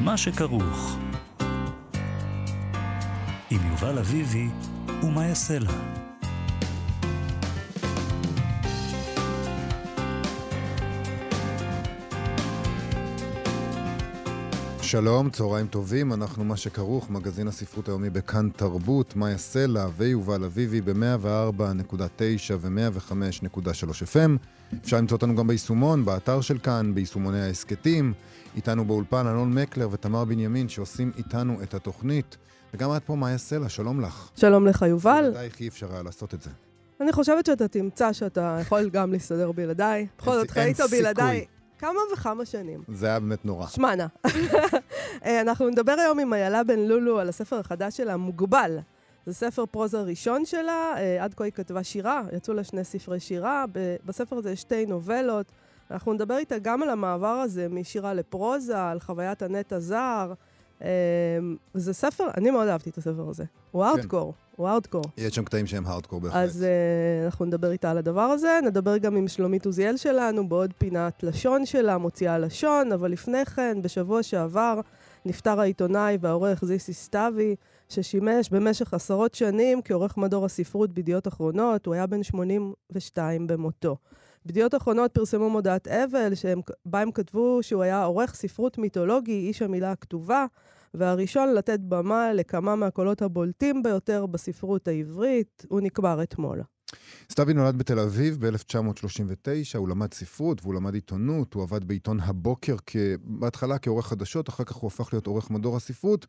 מה שכרוך. עם יובל אביבי ומה יעשה לה. שלום, צהריים טובים, אנחנו מה שכרוך, מגזין הספרות היומי בכאן תרבות, מאיה סלע ויובל אביבי ב-104.9 ו-105.3 FM. אפשר למצוא אותנו גם ביישומון, באתר של כאן, ביישומוני ההסכתים. איתנו באולפן אלון מקלר ותמר בנימין שעושים איתנו את התוכנית. וגם את פה, מאיה סלע, שלום לך. שלום לך, יובל. בלעדייך אי אפשר היה לעשות את זה. אני חושבת שאתה תמצא שאתה יכול גם להסתדר בלעדיי. בכל זאת, חיית בלעדיי. כמה וכמה שנים. זה היה באמת נורא. שמע נא. אה, אנחנו נדבר היום עם איילה בן לולו על הספר החדש שלה, מוגבל. זה ספר פרוזה ראשון שלה, אה, עד כה היא כתבה שירה, יצאו לה שני ספרי שירה, בספר הזה יש שתי נובלות. אנחנו נדבר איתה גם על המעבר הזה משירה לפרוזה, על חוויית הנט הזר. אה, זה ספר, אני מאוד אהבתי את הספר הזה. הוא ארדקור. כן. הוא הארדקור. יש שם קטעים שהם הארדקור בהחלט. אז uh, אנחנו נדבר איתה על הדבר הזה. נדבר גם עם שלומית עוזיאל שלנו בעוד פינת לשון שלה, מוציאה לשון, אבל לפני כן, בשבוע שעבר, נפטר העיתונאי והעורך זיסי סתיוי, ששימש במשך עשרות שנים כעורך מדור הספרות בידיעות אחרונות, הוא היה בן 82 במותו. בידיעות אחרונות פרסמו מודעת אבל, שבה הם כתבו שהוא היה עורך ספרות מיתולוגי, איש המילה הכתובה. והראשון לתת במה לכמה מהקולות הבולטים ביותר בספרות העברית, הוא נקבר אתמול. סתיוי נולד בתל אביב ב-1939, הוא למד ספרות והוא למד עיתונות, הוא עבד בעיתון הבוקר כ... בהתחלה כעורך חדשות, אחר כך הוא הפך להיות עורך מדור הספרות,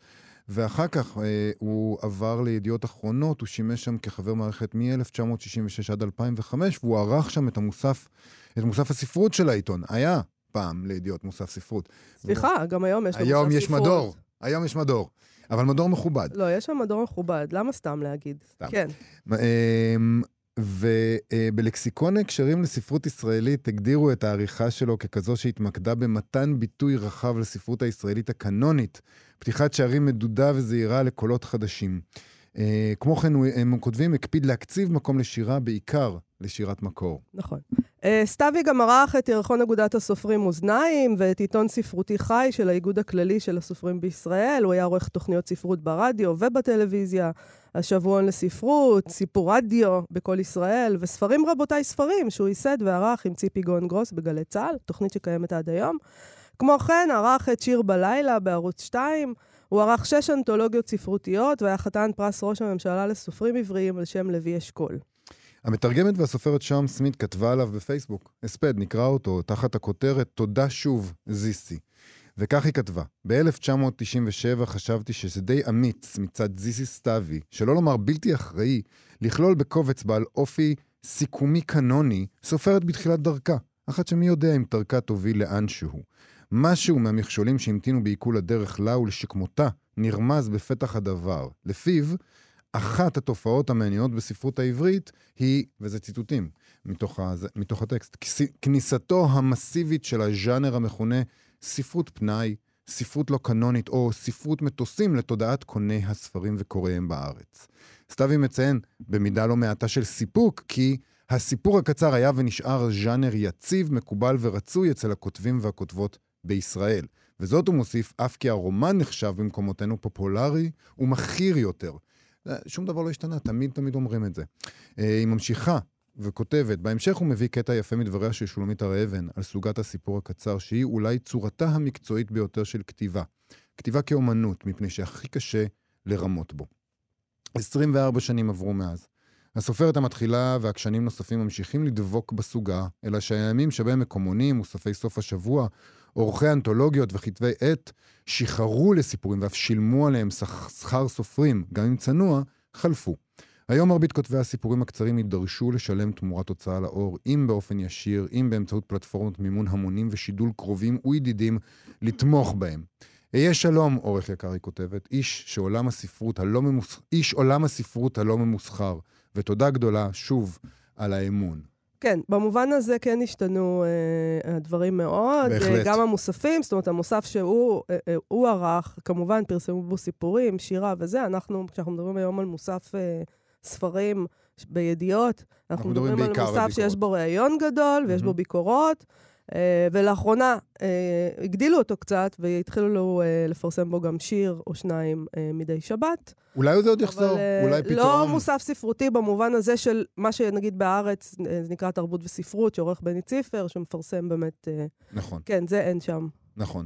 ואחר כך אה, הוא עבר לידיעות אחרונות, הוא שימש שם כחבר מערכת מ-1966 עד 2005, והוא ערך שם את המוסף, את מוסף הספרות של העיתון. היה פעם לידיעות מוסף ספרות. סליחה, והוא... גם היום יש ספרות. היום יש מדור. היום יש מדור. אבל מדור מכובד. לא, יש שם מדור מכובד, למה סתם להגיד? סתם. כן. אמ, ובלקסיקון ההקשרים לספרות ישראלית הגדירו את העריכה שלו ככזו שהתמקדה במתן ביטוי רחב לספרות הישראלית הקנונית, פתיחת שערים מדודה וזהירה לקולות חדשים. אה, כמו כן, הם כותבים, הקפיד להקציב מקום לשירה, בעיקר לשירת מקור. נכון. אה, סתיוי גם ערך את ירחון אגודת הסופרים אוזניים ואת עיתון ספרותי חי של האיגוד הכללי של הסופרים בישראל. הוא היה עורך תוכניות ספרות ברדיו ובטלוויזיה, השבועון לספרות, סיפור רדיו בכל ישראל, וספרים רבותיי ספרים שהוא ייסד וערך עם ציפי גון גרוס בגלי צה"ל, תוכנית שקיימת עד היום. כמו כן, ערך את שיר בלילה בערוץ 2. הוא ערך שש אנתולוגיות ספרותיות והיה חתן פרס ראש הממשלה לסופרים עבריים על שם לוי אשכול. המתרגמת והסופרת שם סמית כתבה עליו בפייסבוק, הספד, נקרא אותו, תחת הכותרת "תודה שוב, זיסי". וכך היא כתבה: ב-1997 חשבתי שזה די אמיץ מצד זיסי סתיוי, שלא לומר בלתי אחראי, לכלול בקובץ בעל אופי סיכומי קנוני סופרת בתחילת דרכה, אחת שמי יודע אם דרכה תוביל לאנשהו. משהו מהמכשולים שהמתינו בעיכול הדרך לה ולשכמותה נרמז בפתח הדבר. לפיו, אחת התופעות המעניינות בספרות העברית היא, וזה ציטוטים מתוך, הזה, מתוך הטקסט, כניסתו המסיבית של הז'אנר המכונה ספרות פנאי, ספרות לא קנונית או ספרות מטוסים לתודעת קוני הספרים וקוראיהם בארץ. סתיוי מציין במידה לא מעטה של סיפוק כי הסיפור הקצר היה ונשאר ז'אנר יציב, מקובל ורצוי אצל הכותבים והכותבות בישראל. וזאת הוא מוסיף אף כי הרומן נחשב במקומותינו פופולרי ומכיר יותר. אה, שום דבר לא השתנה, תמיד תמיד אומרים את זה. אה, היא ממשיכה וכותבת, בהמשך הוא מביא קטע יפה מדבריה של שולמית הר אבן על סוגת הסיפור הקצר, שהיא אולי צורתה המקצועית ביותר של כתיבה. כתיבה כאומנות, מפני שהכי קשה לרמות בו. 24 שנים עברו מאז. הסופרת המתחילה והקשנים נוספים ממשיכים לדבוק בסוגה, אלא שהימים שבהם מקומונים, מוספי סוף השבוע, עורכי אנתולוגיות וכתבי עת שחררו לסיפורים ואף שילמו עליהם שכר סופרים, גם אם צנוע, חלפו. היום מרבית כותבי הסיפורים הקצרים יידרשו לשלם תמורת הוצאה לאור, אם באופן ישיר, אם באמצעות פלטפורמות מימון המונים ושידול קרובים וידידים, לתמוך בהם. אהיה שלום, עורך יקר, היא כותבת, איש שעולם הספרות הלא ממוס... איש עולם הספרות הלא ממוסחר, ותודה גדולה, שוב, על האמון. כן, במובן הזה כן השתנו אה, הדברים מאוד. בהחלט. אה, גם המוספים, זאת אומרת, המוסף שהוא אה, אה, הוא ערך, כמובן פרסמו בו סיפורים, שירה וזה. אנחנו, כשאנחנו מדברים היום על מוסף אה, ספרים בידיעות, אנחנו, אנחנו מדברים, מדברים על מוסף. שיש בו ראיון גדול ויש mm-hmm. בו ביקורות. אה, ולאחרונה אה, הגדילו אותו קצת, והתחילו אה, לפרסם בו גם שיר או שניים מדי שבת. אולי זה עוד יחזור, אולי פתאום... לא מוסף ספרותי במובן הזה של מה שנגיד בארץ, זה נקרא תרבות וספרות, שעורך בני ציפר, שמפרסם באמת... נכון. כן, זה אין שם. נכון.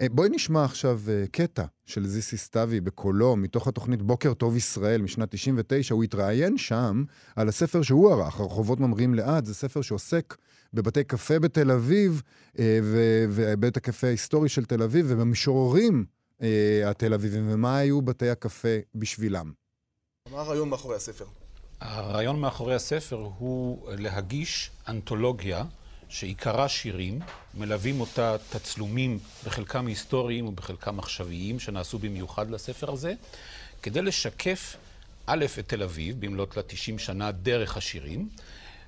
אה, בואי נשמע עכשיו אה, קטע של זיסי סתיוי בקולו, מתוך התוכנית בוקר טוב ישראל משנת 99. הוא התראיין שם על הספר שהוא ערך, הרחובות ממריאים לאט. זה ספר שעוסק בבתי קפה בתל אביב, אה, ובית הקפה ההיסטורי של תל אביב, ובמשוררים התל אביבים, ומה היו בתי הקפה בשבילם. מה הרעיון מאחורי הספר? הרעיון מאחורי הספר הוא להגיש אנתולוגיה שעיקרה שירים, מלווים אותה תצלומים, בחלקם היסטוריים ובחלקם עכשוויים, שנעשו במיוחד לספר הזה, כדי לשקף א', את תל אביב, במלאת לה 90 שנה דרך השירים,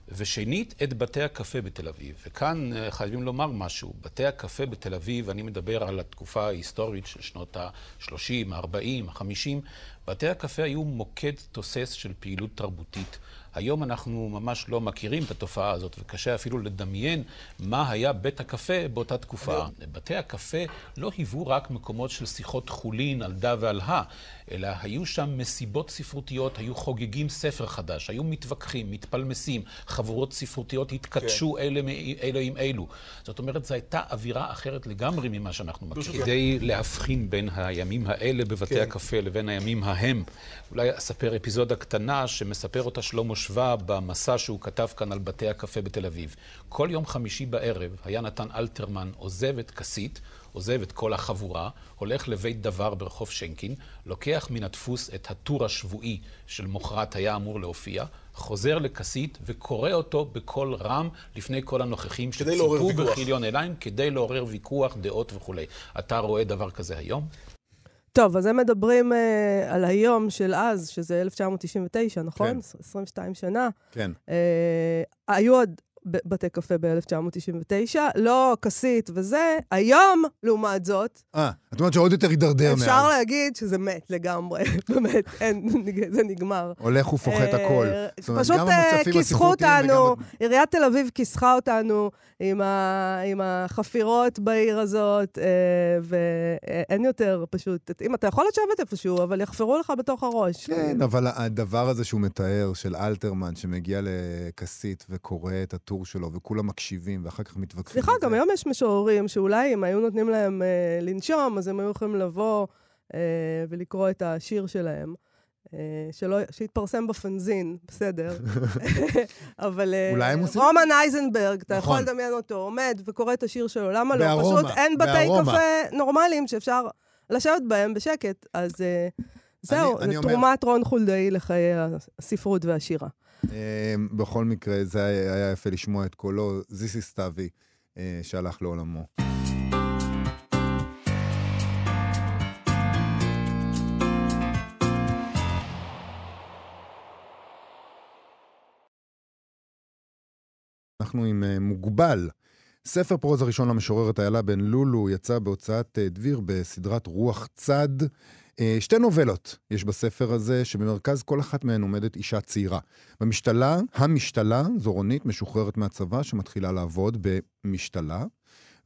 ושנית, את בתי הקפה בתל אביב. וכאן חייבים לומר משהו. בתי הקפה בתל אביב, אני מדבר על התקופה ההיסטורית של שנות ה-30, ה-40, ה-50, בתי הקפה היו מוקד תוסס של פעילות תרבותית. היום אנחנו ממש לא מכירים את התופעה הזאת, וקשה אפילו לדמיין מה היה בית הקפה באותה תקופה. בתי הקפה לא היוו רק מקומות של שיחות חולין על דה ועל הא, אלא היו שם מסיבות ספרותיות, היו חוגגים ספר חדש, היו מתווכחים, מתפלמסים, חבורות ספרותיות התקדשו כן. אלה, אלה עם אלו. זאת אומרת, זו הייתה אווירה אחרת לגמרי ממה שאנחנו מכירים. כדי להבחין בין הימים האלה בבתי כן. הקפה לבין הימים ההם, אולי אספר אפיזודה קטנה שמספר אותה שלמה שווה במסע שהוא כתב כאן על בתי הקפה בתל אביב. כל יום חמישי בערב היה נתן אלתרמן עוזב את כסית, עוזב את כל החבורה, הולך לבית דבר ברחוב שנקין, לוקח מן הדפוס את הטור השבועי של מוחרת היה אמור להופיע, חוזר לכסית וקורא אותו בקול רם לפני כל הנוכחים שציפו בכיליון עיניים כדי לעורר ויכוח, דעות וכולי. אתה רואה דבר כזה היום? טוב, אז הם מדברים uh, על היום של אז, שזה 1999, נכון? כן. 22 שנה. כן. Uh, היו עוד בתי קפה ב-1999, לא כסית וזה. היום, לעומת זאת... אה, את אומרת שעוד יותר הידרדר מאז. אפשר להגיד שזה מת לגמרי, באמת, אין, זה נגמר. הולך ופוחת הכל. פשוט כיסחו אותנו, עיריית תל אביב כיסחה אותנו עם, ה, עם החפירות בעיר הזאת, ואין יותר פשוט. אם אתה יכול לשבת איפשהו, אבל יחפרו לך בתוך הראש. כן, אבל הדבר הזה שהוא מתאר, של אלתרמן, שמגיע לכסית וקורא את הטור שלו, וכולם מקשיבים, ואחר כך מתווכחים. סליחה, גם היום יש משוררים שאולי אם היו נותנים להם אה, לנשום, אז הם היו יכולים לבוא אה, ולקרוא את השיר שלהם. אה, שלא, שיתפרסם בפנזין, בסדר. אבל אה, אולי הם עושים... רומן אייזנברג, אתה יכול נכון. לדמיין אותו, עומד וקורא את השיר שלו, למה לא? פשוט אין בתי. קפה נורמליים שאפשר לשבת בהם בשקט. אז אה, זהו, תרומת רון חולדאי לחיי הספרות והשירה. אה, בכל מקרה, זה היה יפה לשמוע את קולו, זיסי סתיוי, אה, שהלך לעולמו. אנחנו עם אה, מוגבל. ספר פרוזה ראשון למשוררת איילה בן לולו יצא בהוצאת אה, דביר בסדרת רוח צד. אה, שתי נובלות יש בספר הזה, שבמרכז כל אחת מהן עומדת אישה צעירה. במשתלה, המשתלה, זו רונית משוחררת מהצבא שמתחילה לעבוד במשתלה.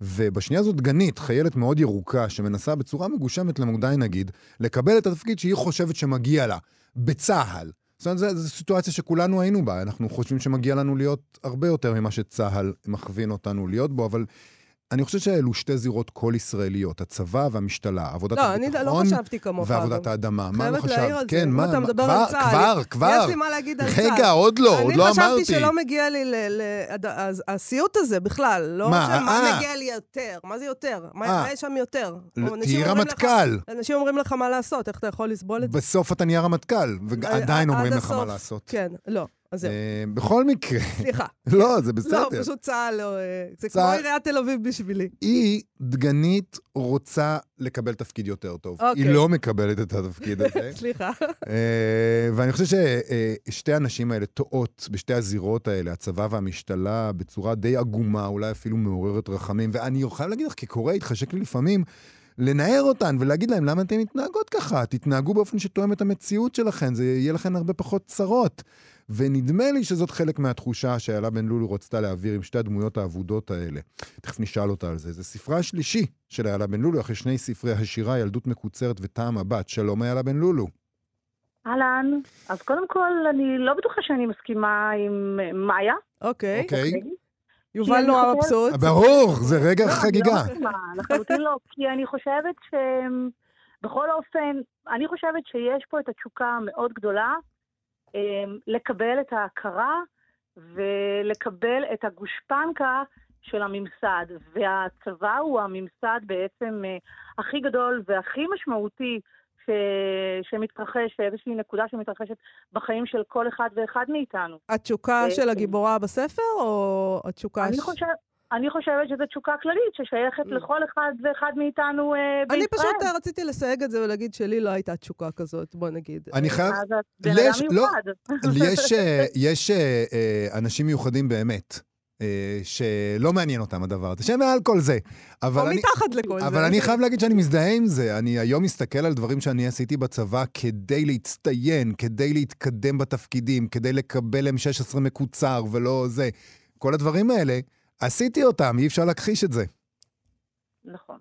ובשנייה זאת דגנית, חיילת מאוד ירוקה, שמנסה בצורה מגושמת למדי נגיד, לקבל את התפקיד שהיא חושבת שמגיע לה, בצה"ל. זאת אומרת, זו סיטואציה שכולנו היינו בה, אנחנו חושבים שמגיע לנו להיות הרבה יותר ממה שצה"ל מכווין אותנו להיות בו, אבל אני חושב שאלו שתי זירות כל ישראליות, הצבא והמשתלה, עבודת לא, אני לא הביטחון חשבתי כמוך. ועבודת. האדמה. מה לא חייבת להעיר חשבת? על זה. כן, מה, אתה מה- מדבר כבר, על צה"ל, כבר, כבר. יש לי מה להגיד על צה"ל. רגע, עוד לא, עוד לא אני אמרתי. חשבתי שלא מגיע לי הסיוט הזה בכלל, לא מה, שמה אה. מגיע לי יותר, מה זה יותר? מה אה. מה יש שם יותר? לא, תהיי רמטכ"ל. אנשים אומרים לך מה לעשות, איך אתה יכול לסבול את זה? בסוף אתה נהיה רמטכ"ל, ועדיין עד אומרים לך מה. לעשות. כן, לא, אז זהו, אה, בכל מקרה, סליחה. לא, זה לא, בסדר. פשוט צה"ל, לא, אה, זה כמו צה"ל- עיריית תל אביב בשבילי. היא, דגנית, רוצה לקבל תפקיד יותר טוב. אוקיי. היא לא מקבלת את התפקיד הזה. סליחה. אה, ואני חושב ששתי הנשים האלה טועות בשתי הזירות האלה, הצבא והמשתלה, בצורה די עגומה, אולי אפילו מעוררת רחמים. ואני חייב להגיד לך, כקורא, התחשק לי לפעמים לנער אותן ולהגיד להם, למה אתן מתנהגות ככה? תתנהגו באופן שתואם את המציאות שלכן, זה יהיה לכן הרבה פחות צרות. ונדמה לי שזאת חלק מהתחושה שאיילה בן לולו רצתה להעביר עם שתי הדמויות האבודות האלה. תכף נשאל אותה על זה. זה ספרה השלישי של איילה בן לולו, אחרי שני ספרי השירה, ילדות מקוצרת וטעם הבת. שלום איילה בן לולו. אהלן, אז קודם כל, אני לא בטוחה שאני מסכימה עם מאיה. אוקיי. אוקיי. יובל כי נורא אני מבסוט. ברור, זה רגע לא, חגיגה. אני לא מסכימה, לחלוטין לא, כי אני חושבת ש... בכל אופן, אני חושבת שיש פה את התשוקה המאוד גדולה לקבל את ההכרה ולקבל את הגושפנקה של הממסד. והצבא הוא הממסד בעצם אה, הכי גדול והכי משמעותי ש... שמתרחש, איזושהי נקודה שמתרחשת בחיים של כל אחד ואחד מאיתנו. התשוקה של. הגיבורה בספר, או התשוקה... אני, ש- חושב, אני חושבת שזו תשוקה כללית ששייכת לכל אחד ואחד מאיתנו אה, בישראל. אני פשוט אה, רציתי לסייג את זה ולהגיד שלי לא הייתה תשוקה כזאת, בוא נגיד. אני חייב... אז את בן יש- לא, מיוחד. יש, אה, יש אה, אה, אנשים מיוחדים באמת, אה, שלא מעניין אותם הדבר הזה, שהם מעל כל זה. אבל או אני... מתחת לכל זה. אבל אני חייב להגיד שאני מזדהה עם זה. אני היום מסתכל על דברים שאני עשיתי בצבא כדי להצטיין, כדי להתקדם בתפקידים, כדי לקבל M16 מקוצר ולא זה. כל הדברים האלה, עשיתי אותם, אי אפשר להכחיש את זה. נכון.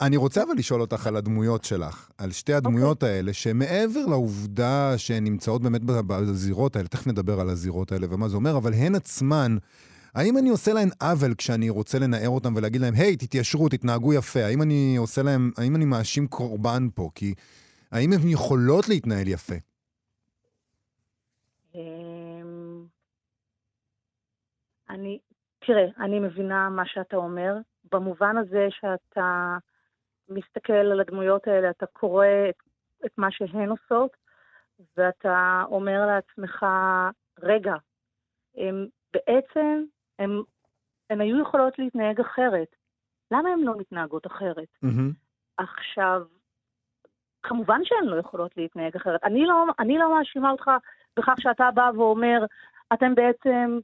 אני רוצה אבל לשאול אותך על הדמויות שלך, על שתי הדמויות האלה, שמעבר לעובדה שהן נמצאות באמת בזירות האלה, תכף נדבר על הזירות האלה ומה זה אומר, אבל הן עצמן, האם אני עושה להן עוול כשאני רוצה לנער אותן ולהגיד להן, היי, תתיישרו, תתנהגו יפה? האם אני עושה להן, האם אני מאשים קורבן פה? כי האם הן יכולות להתנהל יפה? אמ, אני, תראה, אני מבינה מה שאתה אומר, במובן הזה שאתה מסתכל על הדמויות האלה, אתה קורא את, את מה שהן עושות, ואתה אומר לעצמך, רגע, הם בעצם, הם, הן היו יכולות להתנהג אחרת. למה הן לא מתנהגות אחרת? מהמם. עכשיו, כמובן שהן לא יכולות להתנהג אחרת. אני לא, אני לא מאשימה אותך בכך שאתה בא ואומר, אתן בעצם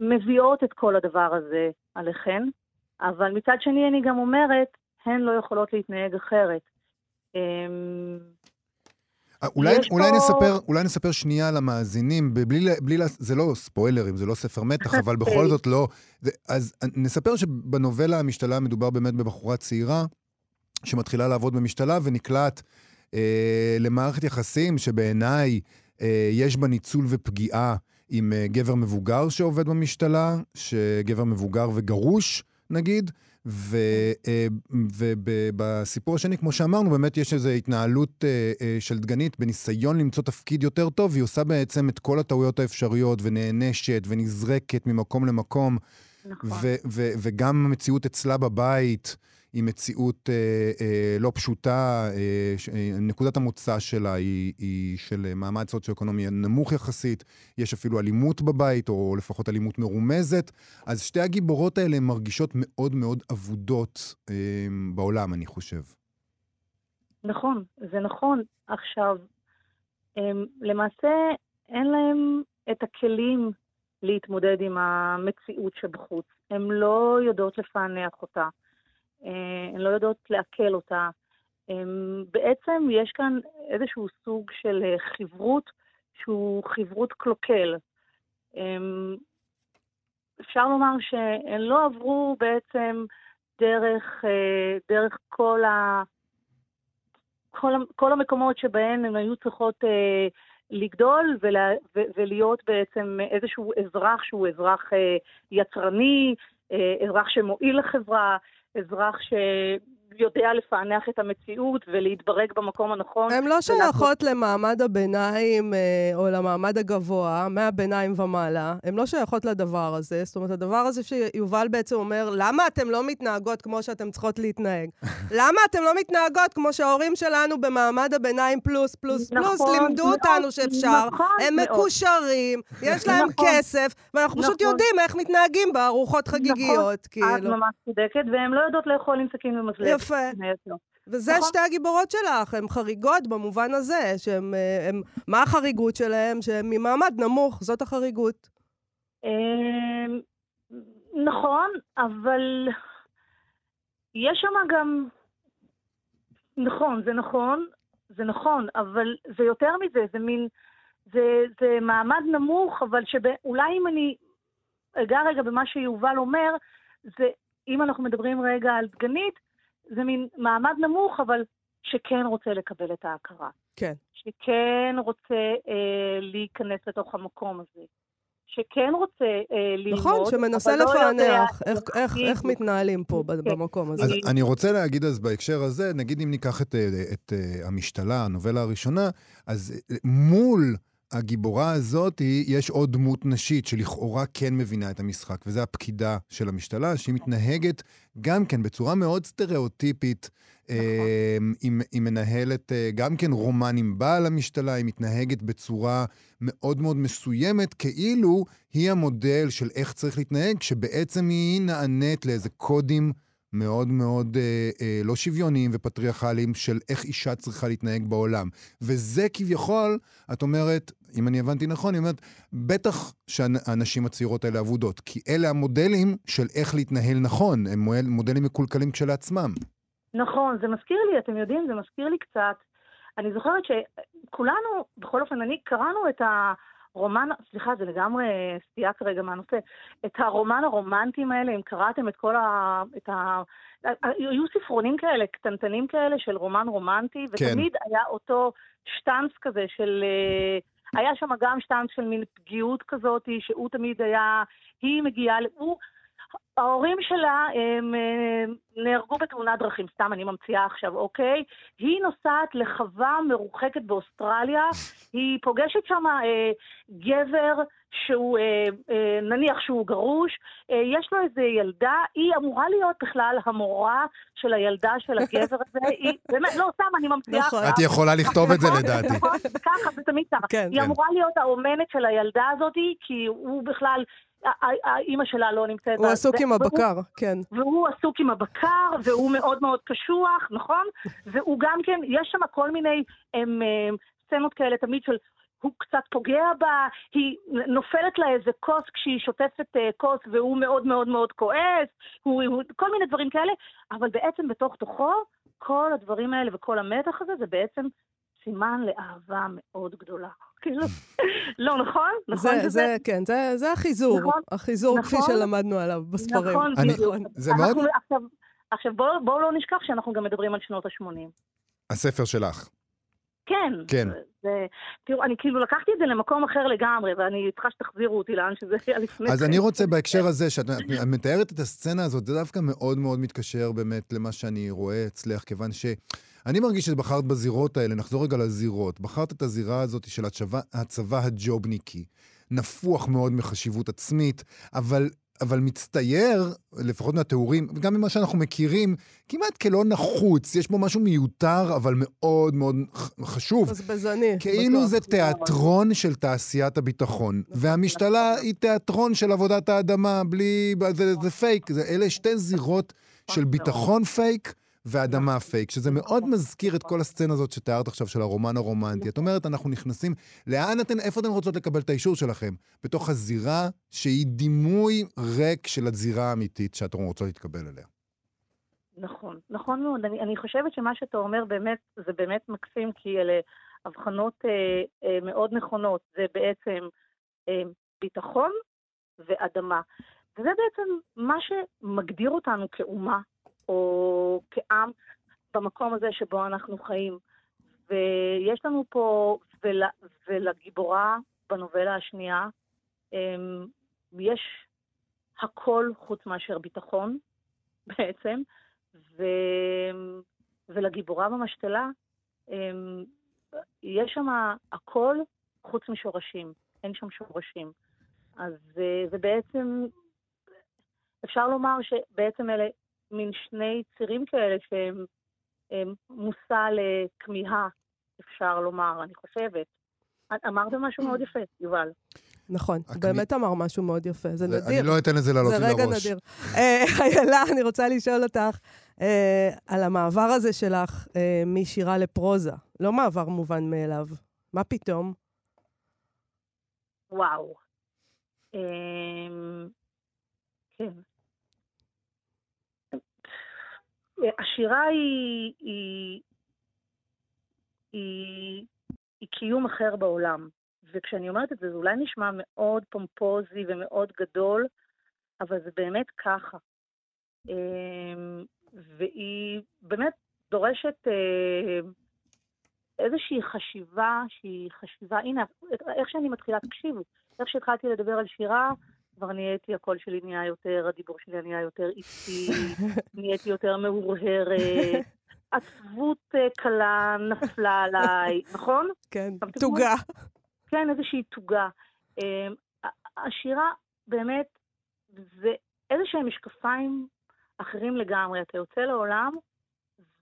מביאות את כל הדבר הזה עליכן, אבל מצד שני אני גם אומרת, הן לא יכולות להתנהג אחרת. אמ, אה, אולי, אולי, פה- נספר, אולי נספר שנייה למאזינים, בלי, בלי, זה לא ספוילרים, זה לא ספר מתח, אבל בכל אוקיי. זאת לא. זה, אז נספר שבנובלה המשתלה מדובר באמת בבחורה צעירה, שמתחילה לעבוד במשתלה ונקלעת אה, למערכת יחסים שבעיניי אה, יש בה ניצול ופגיעה עם אה, גבר מבוגר שעובד במשתלה, שגבר מבוגר וגרוש, נגיד. ובסיפור השני, כמו שאמרנו, באמת יש איזו התנהלות אה, אה, של דגנית בניסיון למצוא תפקיד יותר טוב, והיא עושה בעצם את כל הטעויות האפשריות, ונענשת, ונזרקת ממקום למקום, נכון. וגם המציאות אצלה בבית היא מציאות אה, אה, לא פשוטה. אה, ש- אה, נקודת המוצא שלה היא, היא של אה, מעמד סוציו-אקונומי נמוך יחסית. יש אפילו אלימות בבית, או לפחות אלימות מרומזת. אז שתי הגיבורות האלה מרגישות מאוד מאוד אבודות אה, בעולם, אני חושב. נכון, זה נכון. עכשיו, הם, למעשה אין להם את הכלים להתמודד עם המציאות שבחוץ. הן לא יודעות לפענח אותה, אה, הן לא יודעות לעכל אותה. בעצם יש כאן איזשהו סוג של אה, חברות שהוא חברות קלוקל. אפשר לומר שהן לא עברו בעצם דרך, אה, דרך כל ה... כל, כל המקומות שבהן הן היו צריכות אה, לגדול ולה, ו, ולהיות בעצם איזשהו אזרח שהוא אזרח אה, יצרני, אה, אזרח שמועיל לחברה, אזרח שיודע לפענח את המציאות ולהתברג במקום הנכון. הן לא שייכות למעמד הביניים אה, או למעמד הגבוה, מהביניים ומעלה. הן לא שייכות לדבר הזה. זאת אומרת, הדבר הזה שיובל בעצם אומר, למה אתן לא מתנהגות כמו שאתן צריכות להתנהג? למה אתן לא מתנהגות כמו שההורים שלנו במעמד הביניים פלוס, פלוס, נכון, פלוס, לימדו מאוד, אותנו שאפשר, נכון הם מאוד. מקושרים, יש להם נכון. כסף, ואנחנו פשוט נכון. יודעים איך מתנהגים בארוחות חגיגיות, את כאילו. ממש צודקת, והן לא יודעות לאכול עם סכין ומזלג. יפה. וזה נכון. שתי הגיבורות שלך, הן חריגות במובן הזה, שהן... אה, הם- מה החריגות שלהן? שהן ממעמד נמוך, זאת החריגות. אמ, נכון, אבל יש שם גם... נכון, זה נכון, זה נכון, אבל זה יותר מזה, זה מין, זה, זה מעמד נמוך, אבל שאולי אם אני אגע רגע במה שיובל אומר, זה, אם אנחנו מדברים רגע על דגנית, זה מין מעמד נמוך, אבל שכן רוצה לקבל את ההכרה. כן. שכן רוצה אה, להיכנס לתוך המקום הזה. שכן רוצה אה, ללמוד, נכון, שמנסה לא יודע לפענח איך, איך, איך איך מתנהלים פה כן. במקום הזה. אז אני- רוצה להגיד אז בהקשר הזה, נגיד אם ניקח את, אה, את אה, המשתלה, הנובלה הראשונה, אז אה, מול הגיבורה הזאת יש עוד דמות נשית שלכאורה כן מבינה את המשחק, וזה הפקידה של המשתלה, שהיא מתנהגת גם כן בצורה מאוד סטריאוטיפית. אה, היא, היא מנהלת אה, גם כן רומן עם בעל המשתלה, היא מתנהגת בצורה מאוד מאוד מסוימת, כאילו היא המודל של איך צריך להתנהג, כשבעצם היא נענית לאיזה קודים מאוד מאוד אה, אה, לא שוויוניים ופטריארכליים של איך אישה צריכה להתנהג בעולם. וזה כביכול, את אומרת, אם אני הבנתי נכון, היא אומרת, בטח שהנשים הצעירות האלה אבודות, כי אלה המודלים של איך להתנהל נכון, הם מודל- מודלים מקולקלים כשלעצמם. נכון, זה מזכיר לי, אתם יודעים, זה מזכיר לי קצת. אני זוכרת שכולנו, בכל אופן, אני, קראנו את הרומן, סליחה, זה לגמרי סטייה כרגע מהנושא, את הרומן הרומנטיים האלה, אם קראתם את כל ה... את ה היו ספרונים כאלה, קטנטנים כאלה של רומן רומנטי, כן. ותמיד היה אותו שטאנץ כזה של... אה, היה שם גם שטאנץ של מין פגיעות כזאת, שהוא תמיד היה, היא מגיעה, הוא, ההורים שלה הם, אה, נהרגו בתאונת דרכים, סתם אני ממציאה עכשיו, אוקיי? היא נוסעת לחווה מרוחקת באוסטרליה, היא פוגשת שם אה, גבר שהוא, אה, אה, נניח שהוא גרוש, אה, יש לו איזה ילדה, היא אמורה להיות בכלל המורה של הילדה של הגבר הזה, היא, באמת, לא, סתם אני ממציאה נכון. עכשיו. את יכולה לכתוב את זה נכון, לדעתי. נכון, ככה, זה תמיד ככה. כן, היא כן. אמורה להיות האומנת של הילדה הזאת, כי הוא בכלל, האימא שלה לא נמצאת. הוא עסוק עם הבקר, כן. והוא עסוק עם הבקר, והוא מאוד מאוד קשוח, נכון? והוא גם כן, יש שם כל מיני סצנות כאלה תמיד של... הוא קצת פוגע בה, היא נופלת לה איזה כוס כשהיא שוטפת אה, כוס והוא מאוד מאוד מאוד כועס, הוא, הוא, כל מיני דברים כאלה, אבל בעצם בתוך תוכו, כל הדברים האלה וכל המתח הזה זה בעצם סימן לאהבה מאוד גדולה. כאילו, לא, נכון? נכון זה, שזה- זה, כן, זה, זה החיזור, נכון, החיזור כפי נכון. שלמדנו עליו בספרים. נכון, אני- בדיוק. זה מאוד... עכשיו, עכשיו בואו בוא לא נשכח שאנחנו גם מדברים על שנות ה-80. הספר שלך. כן. כן. זה, תראו, אני כאילו לקחתי את זה למקום אחר לגמרי, ואני צריכה שתחזירו אותי לאן שזה היה לפני אז כן. אני רוצה בהקשר הזה, שאת את מתארת את הסצנה הזאת, זה דווקא מאוד מאוד מתקשר באמת למה שאני רואה אצלך, כיוון שאני מרגיש שבחרת בזירות האלה, נחזור רגע לזירות, בחרת את הזירה הזאת של הצבא, הצבא הג'ובניקי, נפוח מאוד מחשיבות עצמית, אבל... אבל מצטייר, לפחות מהתיאורים, וגם ממה שאנחנו מכירים, כמעט כלא נחוץ. יש בו משהו מיותר, אבל מאוד מאוד חשוב. בזבזני. כאילו בטוח. זה תיאטרון של תעשיית הביטחון, והמשתלה היא תיאטרון של עבודת האדמה, בלי... זה, זה פייק, זה, אלה שתי זירות של ביטחון פייק ואדמה פייק, שזה מאוד מזכיר את כל הסצנה הזאת שתיארת עכשיו של הרומן הרומנטי. את אומרת, אנחנו נכנסים, לאן אתן, איפה אתן רוצות לקבל את האישור שלכם? בתוך הזירה שהיא דימוי ריק של הזירה האמיתית שאתן רוצות להתקבל אליה. נכון, נכון מאוד. אני, אני חושבת שמה שאתה אומר באמת, זה באמת מקסים, כי אלה הבחנות אה, אה, מאוד נכונות. זה בעצם אה, ביטחון ואדמה. וזה בעצם מה שמגדיר אותנו כאומה, או כעם, במקום הזה שבו אנחנו חיים. ויש לנו פה, ול, ולגיבורה בנובלה השנייה, אה, יש הכל חוץ מאשר ביטחון, בעצם. ו... ולגיבורה במשתלה, אמ, יש שם הכל חוץ משורשים, אין שם שורשים. אז אה, זה בעצם, אפשר לומר שבעצם אלה מין שני צירים כאלה שהם הם מושא לכמיהה, אפשר לומר, אני חושבת. אמרת משהו מאוד יפה, יובל. נכון, הוא הכמי- באמת אמר משהו מאוד יפה, זה זה- נדיר. אני לא אתן לזה לעלות זה לי רגע לראש. נדיר. אה, איילה, אני רוצה לשאול אותך אה, על המעבר הזה שלך אה, משירה לפרוזה. לא מעבר מובן מאליו. מה פתאום? וואו. אמ, כן. השירה היא, היא, היא, היא קיום אחר בעולם, וכשאני אומרת את זה, זה אולי נשמע מאוד פומפוזי ומאוד גדול, אבל זה באמת ככה. אמ, והיא באמת דורשת אה, איזושהי חשיבה שהיא חשיבה, הנה, איך שאני מתחילה, תקשיבו, איך שהתחלתי לדבר על שירה, כבר נהייתי, הקול שלי נהיה יותר, הדיבור שלי נהיה יותר איטי, נהייתי יותר מהורהרת, עצבות אה, קלה נפלה עליי, נכון? כן, תוגה. כן, איזושהי תוגה. אמ, השירה באמת זה איזה שהם משקפיים אחרים לגמרי. אתה יוצא לעולם,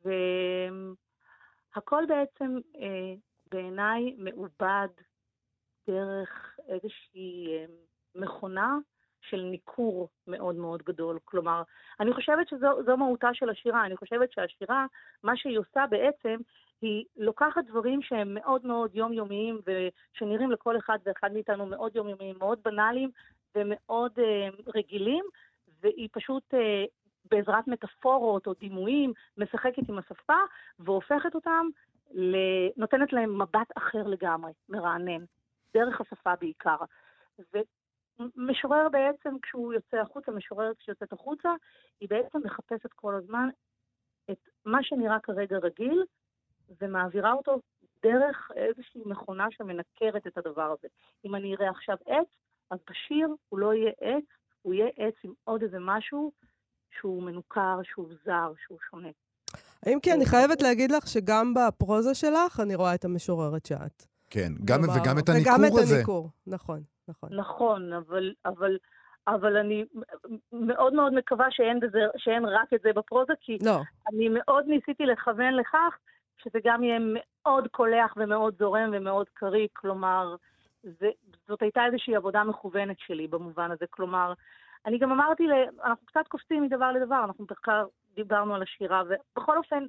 והכל בעצם אה, בעיניי מעובד דרך איזושהי אה, מכונה של ניכור מאוד מאוד גדול. כלומר, אני חושבת שזו מהותה של השירה. אני חושבת שהשירה, מה שהיא עושה בעצם, היא לוקחת דברים שהם מאוד מאוד יומיומיים ושנראים לכל אחד ואחד מאיתנו מאוד יומיומיים, מאוד בנאליים ומאוד אה, רגילים, והיא פשוט אה, בעזרת מטאפורות או דימויים משחקת עם השפה והופכת אותם, נותנת להם מבט אחר לגמרי, מרענן, דרך השפה בעיקר. ומשורר בעצם, כשהוא יוצא החוצה, משוררת כשיוצאת החוצה, היא בעצם מחפשת כל הזמן את מה שנראה כרגע רגיל, ומעבירה אותו דרך איזושהי מכונה שמנקרת את הדבר הזה. אם אני אראה עכשיו עץ, אז בשיר הוא לא יהיה עץ, הוא יהיה עץ עם עוד איזה משהו שהוא מנוכר, שהוא זר, שהוא שונה. האם כי אני חייבת להגיד לך שגם בפרוזה שלך אני רואה את המשוררת שאת. כן, גם וגם את הניכור הזה. וגם את הניכור, נכון, נכון. נכון, אבל, אבל, אבל אני מאוד מאוד מקווה שאין, בזה, שאין רק את זה בפרוזה, כי לא. אני מאוד ניסיתי לכוון לכך שזה גם יהיה מאוד קולח ומאוד זורם ומאוד קריא, כלומר, זה, זאת הייתה איזושהי עבודה מכוונת שלי במובן הזה, כלומר, אני גם אמרתי, אנחנו קצת קופצים מדבר לדבר, אנחנו בעיקר דיברנו על השירה, ובכל אופן,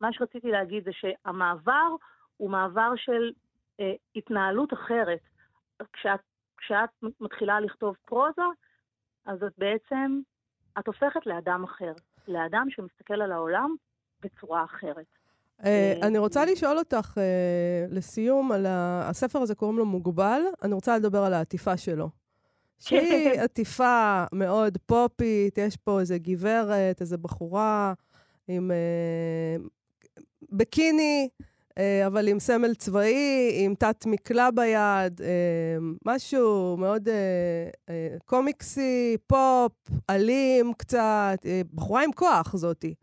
מה שרציתי להגיד זה שהמעבר הוא מעבר של אה, התנהלות אחרת. כשאת, כשאת מתחילה לכתוב פרוזה, אז את בעצם, את הופכת לאדם אחר, לאדם שמסתכל על העולם בצורה אחרת. Uh, אני רוצה לשאול אותך לסיום על הספר הזה, קוראים לו מוגבל. אני רוצה לדבר על העטיפה שלו. שהיא עטיפה מאוד פופית, יש פה איזה גברת, איזה בחורה עם בקיני, uh, אבל עם סמל צבאי, עם תת מקלע ביד, uh, משהו מאוד uh, קומיקסי, פופ, אלים קצת, בחורה עם כוח זאתי.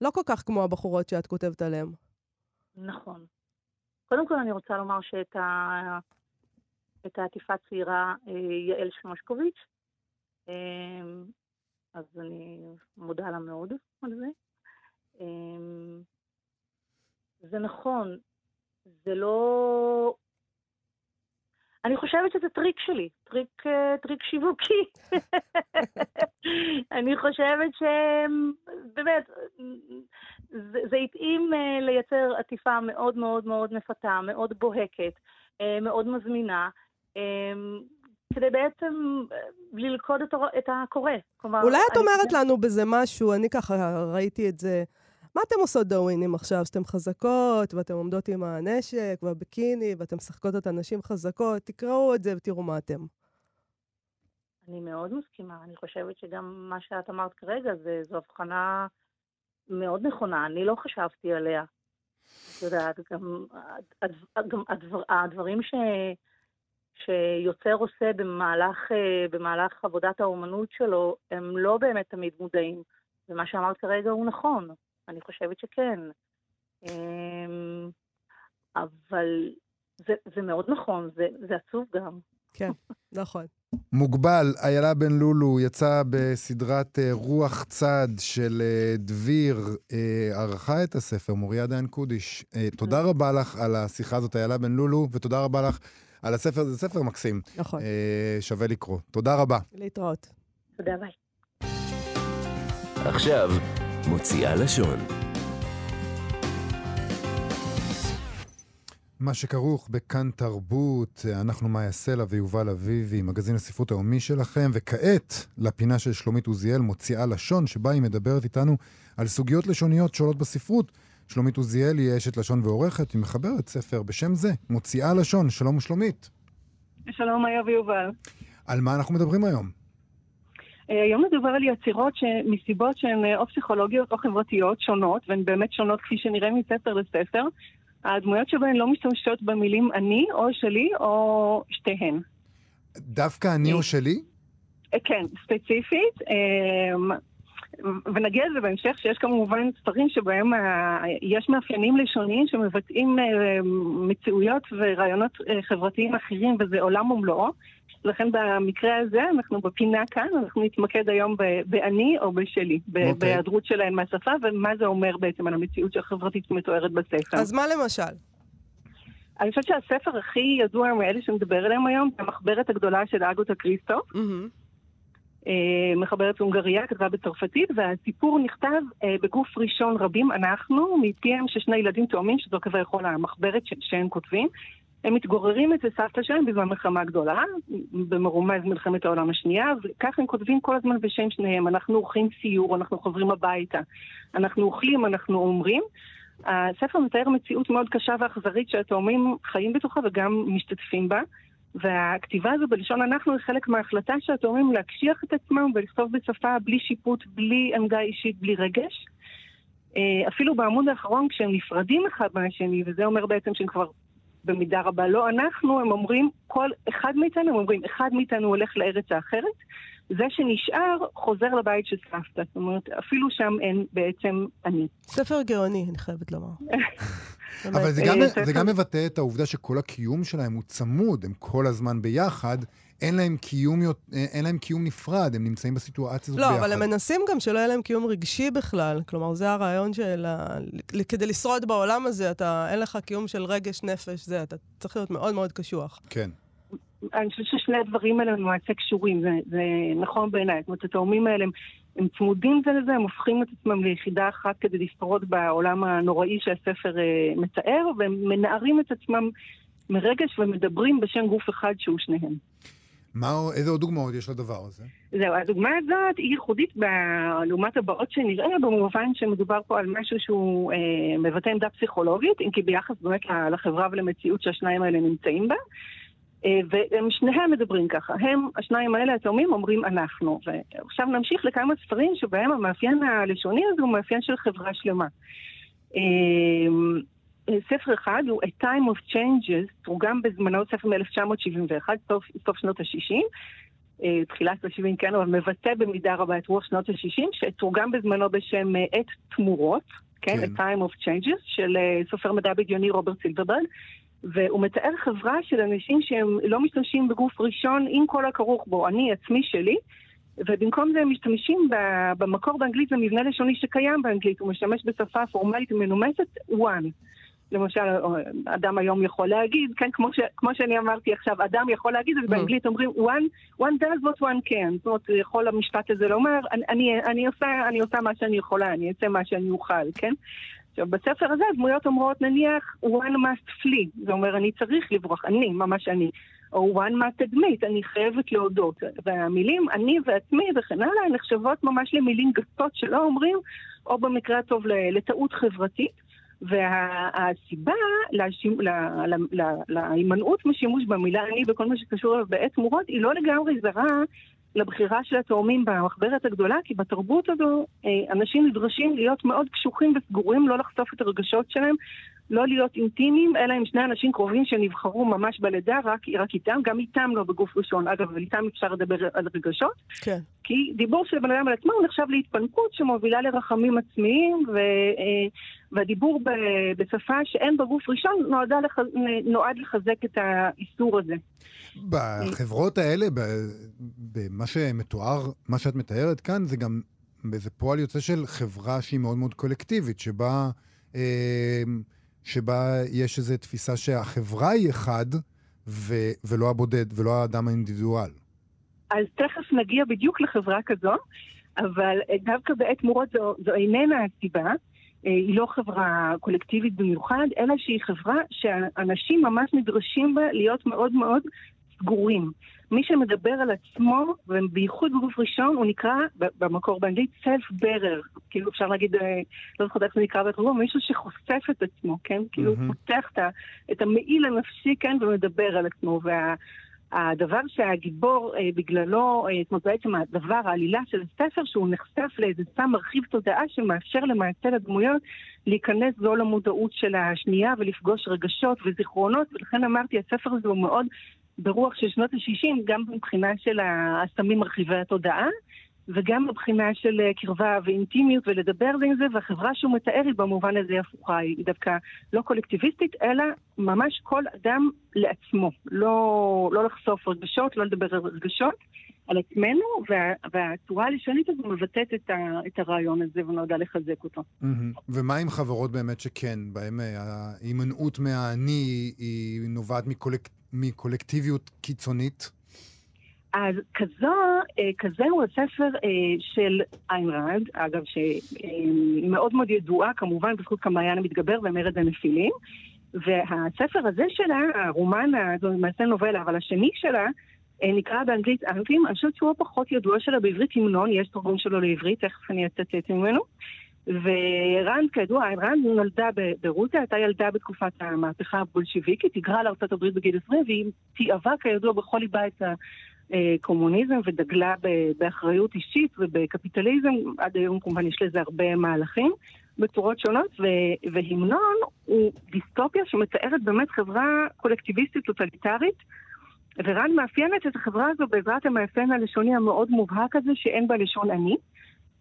לא כל כך כמו הבחורות שאת כותבת עליהן. נכון. קודם כל אני רוצה לומר שאת ה... את העטיפה צעירה אה, יעל שמושקוביץ', אה, אז אני מודה לה מאוד על זה. זה נכון, זה לא אני חושבת שזה טריק שלי, טריק, אה, טריק שיווקי. אני חושבת שבאמת, זה, זה התאים אה, לייצר עטיפה מאוד מאוד מאוד מפתה, מאוד בוהקת, אה, מאוד מזמינה, כדי בעצם ללכוד את הקורא. כלומר, אולי את אומרת אני... לנו בזה משהו, אני ככה ראיתי את זה. מה אתם עושות דאווינים עכשיו, שאתן חזקות, ואתן עומדות עם הנשק והביקיני, ואתן משחקות את הנשים חזקות? תקראו את זה ותראו מה אתם. אני מאוד מסכימה. אני חושבת שגם מה שאת אמרת כרגע, זה, זו הבחנה מאוד נכונה. אני לא חשבתי עליה. את יודעת, גם, גם הדבר, הדברים ש, שיוצר עושה במהלך, אה, במהלך עבודת האומנות שלו, הם לא באמת תמיד מודעים. ומה שאמרת כרגע הוא נכון. אני חושבת שכן. אמ, אבל זה, זה מאוד נכון, זה, זה עצוב גם. כן, נכון. מוגבל, איילה בן לולו יצא בסדרת uh, רוח צד של uh, דביר, uh, ערכה את הספר, מוריה דיין קודיש. Uh, תודה רבה לך על השיחה הזאת, איילה בן לולו, ותודה רבה לך על הספר, זה ספר מקסים. נכון. Uh, שווה לקרוא. תודה רבה. להתראות. תודה, ביי. עכשיו, מוציאה לשון. מה שכרוך בכאן תרבות, אנחנו מאיה סלע ויובל אביבי, מגזין הספרות היומי שלכם, וכעת לפינה של שלומית עוזיאל, מוציאה לשון, שבה היא מדברת איתנו על סוגיות לשוניות שעולות בספרות. שלומית עוזיאל היא אשת לשון ועורכת, היא מחברת ספר בשם זה, מוציאה לשון. שלום ושלומית. שלום, מאיה ויובל. על מה אנחנו מדברים היום? אה, היום מדובר על יצירות שמסיבות שהן אה, או פסיכולוגיות או חברתיות שונות, והן באמת שונות כפי שנראה מספר לספר, הדמויות שבהן לא משתמשות במילים אני או שלי או שתיהן. דווקא אני או שלי? כן, ספציפית. ונגיע לזה בהמשך, שיש כמובן ספרים שבהם יש מאפיינים לשוניים שמבטאים מציאויות ורעיונות חברתיים אחרים, וזה עולם ומלואו. לכן במקרה הזה, אנחנו בפינה כאן, אנחנו נתמקד היום באני או בשלי, okay. אוקיי. בהיעדרות שלהן מהשפה, ומה זה אומר בעצם על המציאות החברתית שמתוארת בספר. אז מה למשל? אני חושבת שהספר הכי ידוע מאלה שמדבר עליהם היום, זה המחברת הגדולה של אגוטה קריסטו. Mm-hmm. מחברת הונגריה, כתבה בצרפתית, והסיפור נכתב אה, בגוף ראשון רבים אנחנו, מפיהם של שני ילדים תאומים, שזו כביכול המחברת שהם כותבים. הם מתגוררים אצל סבתא שלהם בזמן מלחמה גדולה, במרומז מלחמת העולם השנייה, וכך הם כותבים כל הזמן בשם שניהם. אנחנו עורכים סיור, אנחנו חוזרים הביתה, אנחנו אוכלים, אנחנו אומרים. הספר מתאר מציאות מאוד קשה ואכזרית שהתאומים חיים בתוכה וגם משתתפים בה. והכתיבה הזו בלשון אנחנו היא חלק מההחלטה שהתאומים להקשיח את עצמם ולכתוב בשפה בלי שיפוט, בלי עמדה אישית, בלי רגש. אה, אפילו בעמוד האחרון כשהם נפרדים אחד מהשני, וזה אומר בעצם שהם כבר במידה רבה לא אנחנו, הם אומרים, כל אחד מאיתנו, הם אומרים, אחד מאיתנו הולך לארץ האחרת, זה שנשאר חוזר לבית של סבתא. זאת אומרת, אפילו שם אין בעצם אני. ספר גאוני, אני חייבת לומר. אבל זה גם, זה גם מבטא את העובדה שכל הקיום שלהם הוא צמוד, הם כל הזמן ביחד. אין להם קיום, אין להם קיום נפרד, הם נמצאים בסיטואציה הזאת לא, ביחד. לא, אבל הם מנסים גם שלא יהיה להם קיום רגשי בכלל. כלומר, זה הרעיון של... ה... כדי לשרוד בעולם הזה, אתה, אין לך קיום של רגש, נפש, זה, אתה צריך להיות מאוד מאוד קשוח. כן. אני חושבת ששני הדברים האלה למעשה קשורים, זה, זה נכון בעיניי. זאת אומרת, התאומים האלה הם, הם צמודים זה לזה, הם הופכים את עצמם ליחידה אחת כדי לשרוד בעולם הנוראי שהספר אה, מתאר, והם מנערים את עצמם מרגש ומדברים בשם גוף אחד שהוא שניהם. מה, איזה עוד דוגמאות יש לדבר הזה? זהו, הדוגמה הזאת היא ייחודית ב... לעומת הבאות שנראה, במובן שמדובר פה על משהו שהוא אה, מבטא עמדה פסיכולוגית, אם כי ביחס באמת לחברה ולמציאות שהשניים האלה נמצאים בה. אה, והם שניהם מדברים ככה. הם, השניים האלה, התאומים, אומרים אנחנו. ועכשיו נמשיך לכמה ספרים שבהם המאפיין הלשוני הזה הוא מאפיין של חברה שלמה. אה, ספר אחד הוא A Time of Changes, תורגם בזמנו ספר מ-1971, סוף, סוף שנות ה-60. אה, תחילת ה-70, כן, אבל מבטא במידה רבה את רוח שנות ה-60, שתורגם בזמנו בשם עת תמורות, כן, כן. A Time of Changes, של סופר מדע בדיוני רוברט סילברברג. והוא מתאר חברה של אנשים שהם לא משתמשים בגוף ראשון עם כל הכרוך בו, אני עצמי שלי, ובמקום זה הם משתמשים במקור באנגלית למבנה לשוני שקיים באנגלית, הוא משתמש בשפה פורמלית ומנומסת, one. למשל, אדם היום יכול להגיד, כן, כמו, ש, כמו שאני אמרתי עכשיו, אדם יכול להגיד, אז mm. באנגלית אומרים, one, one does what one can. זאת אומרת, יכול המשפט הזה לומר, אני, אני, אני, עושה, אני עושה מה שאני יכולה, אני אעשה מה שאני אוכל, כן? עכשיו, בספר הזה הדמויות אומרות, נניח, one must flee, זה אומר, אני צריך לברוח, אני, ממש אני. או one must admit, אני חייבת להודות. והמילים אני ועצמי וכן הלאה נחשבות ממש למילים גסות שלא אומרים, או במקרה הטוב לטעות חברתית. והסיבה להימנעות משימוש במילה אני בכל מה שקשור בעת תמורות היא לא לגמרי זרה לבחירה של התאומים במחברת הגדולה, כי בתרבות הזו אה, אנשים נדרשים להיות מאוד קשוחים וסגורים, לא לחשוף את הרגשות שלהם, לא להיות אינטימיים, אלא עם שני אנשים קרובים שנבחרו ממש בלידה, רק, רק איתם, גם איתם לא בגוף ראשון. אגב, אבל איתם אפשר לדבר על רגשות. כן. כי דיבור של בן אדם על עצמו הוא נחשב להתפנקות שמובילה לרחמים עצמיים, ו, אה, והדיבור ב, בשפה שאין בגוף ראשון נועד, לח, נועד לחזק את האיסור הזה. בחברות האלה, במה שמתואר, מה שאת מתארת כאן, זה גם איזה פועל יוצא של חברה שהיא מאוד מאוד קולקטיבית, שבה... אה, שבה יש איזו תפיסה שהחברה היא אחד, ו, ולא הבודד, ולא האדם האינדיבידואל. אז תכף נגיע בדיוק לחברה כזו, אבל דווקא בעת תמורות זו, זו איננה הסיבה. אה, היא לא חברה קולקטיבית במיוחד, אלא שהיא חברה שאנשים ממש נדרשים בה להיות מאוד מאוד סגורים. מי שמדבר על עצמו, ובייחוד בגוף ראשון, הוא נקרא במקור באנגלית self-bearer. כאילו אפשר להגיד, אה, לא זוכרת איך זה נקרא בתרגום, מישהו שחושף את עצמו, כן? כאילו הוא פותח את המעיל הנפשי, כן, ומדבר על עצמו. וה... הדבר שהגיבור אה, בגללו, אה, זאת אומרת בעצם הדבר, העלילה של הספר, שהוא נחשף לאיזה סם מרחיב תודעה שמאפשר למעשה לדמויות להיכנס זו למודעות של השנייה ולפגוש רגשות וזיכרונות, ולכן אמרתי, הספר הזה הוא מאוד ברוח של שנות ה-60, גם מבחינה של הסמים מרחיבי התודעה. וגם מבחינה של אה, קרבה ואינטימיות ולדבר עם זה, והחברה שהוא מתאר היא במובן הזה הפוכה, היא דווקא לא קולקטיביסטית, אלא ממש כל אדם לעצמו. לא, לא לחשוף רגשות, לא לדבר על רגשות. על עצמנו, וה, והצורה הלשונית הזו מבטאת את, ה, את הרעיון הזה ונועדה לחזק אותו. Mm-hmm. ומה עם חברות באמת שכן, בהן אה, ההימנעות מהאני היא נובעת מקולק, מקולקטיביות קיצונית? אז כזו, אה, כזה הוא הספר אה, של איין ראנד, אגב, שמאוד מאוד ידועה כמובן בזכות כמעיין המתגבר ומרד הנפילים. והספר הזה שלה, הרומן, זו למעשה נובלה, אבל השני שלה, אה, נקרא באנגלית אנטים, אני חושבת שהוא הפחות ידוע שלה בעברית המנון, יש תרגום שלו לעברית, תכף אני אצטט ממנו. ורנד, כידוע, רנד נולדה ברוסיה, הייתה ילדה בתקופת המהפכה הבולשיביקית, היגרה לארה"ב בגיל 20, והיא תיעבה כידוע בכל ליבה את הקומוניזם ודגלה באחריות אישית ובקפיטליזם. עד היום כמובן יש לזה הרבה מהלכים בצורות שונות, והמנון הוא דיסטופיה שמתארת באמת חברה קולקטיביסטית טוטליטרית. ורן מאפיינת את החברה הזו בעזרת המאפיין הלשוני המאוד מובהק הזה שאין בה לשון אני.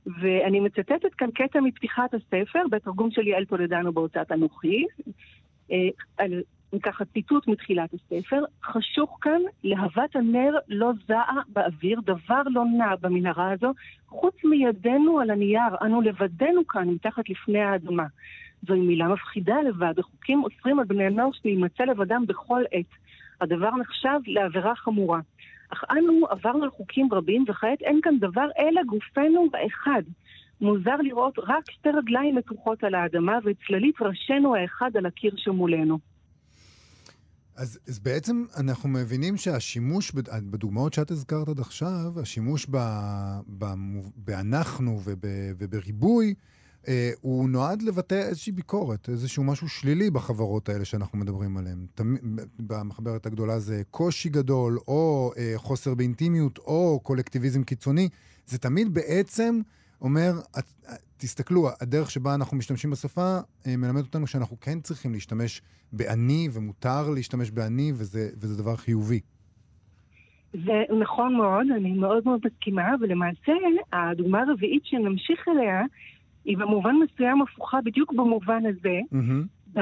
ואני מצטטת כאן קטע מפתיחת הספר, בתרגום של יעל טולדנו בהוצאת אנוכי. אה, ככה ציטוט מתחילת הספר, חשוך כאן, להבת הנר לא זעה באוויר, דבר לא נע במנהרה הזו, חוץ מידינו על הנייר, אנו לבדנו כאן, מתחת לפני האדמה. זוהי מילה מפחידה לבד, וחוקים אוסרים על בני הנוער להימצא לבדם בכל עת. הדבר נחשב לעבירה חמורה. אך אנו עברנו על חוקים רבים, וכעת אין כאן דבר אלא גופנו האחד. מוזר לראות רק שתי רגליים מתוחות על האדמה וצללית ראשינו האחד על הקיר שמולנו. אז, אז בעצם אנחנו מבינים שהשימוש, בדוגמאות שאת הזכרת עד עכשיו, השימוש ב, ב, באנחנו וב, ובריבוי, אה, הוא נועד לבטא איזושהי ביקורת, איזשהו משהו שלילי בחברות האלה שאנחנו מדברים עליהן. במחברת הגדולה זה קושי גדול, או אה, חוסר באינטימיות, או קולקטיביזם קיצוני. זה תמיד בעצם אומר, תסתכלו, הדרך שבה אנחנו משתמשים בשפה אה, מלמד אותנו שאנחנו כן צריכים להשתמש באני, ומותר להשתמש באני, וזה, וזה דבר חיובי. זה נכון מאוד, אני מאוד מאוד מסכימה, ולמעשה הדוגמה הרביעית שנמשיך אליה היא במובן מסוים הפוכה בדיוק במובן הזה. Mm-hmm.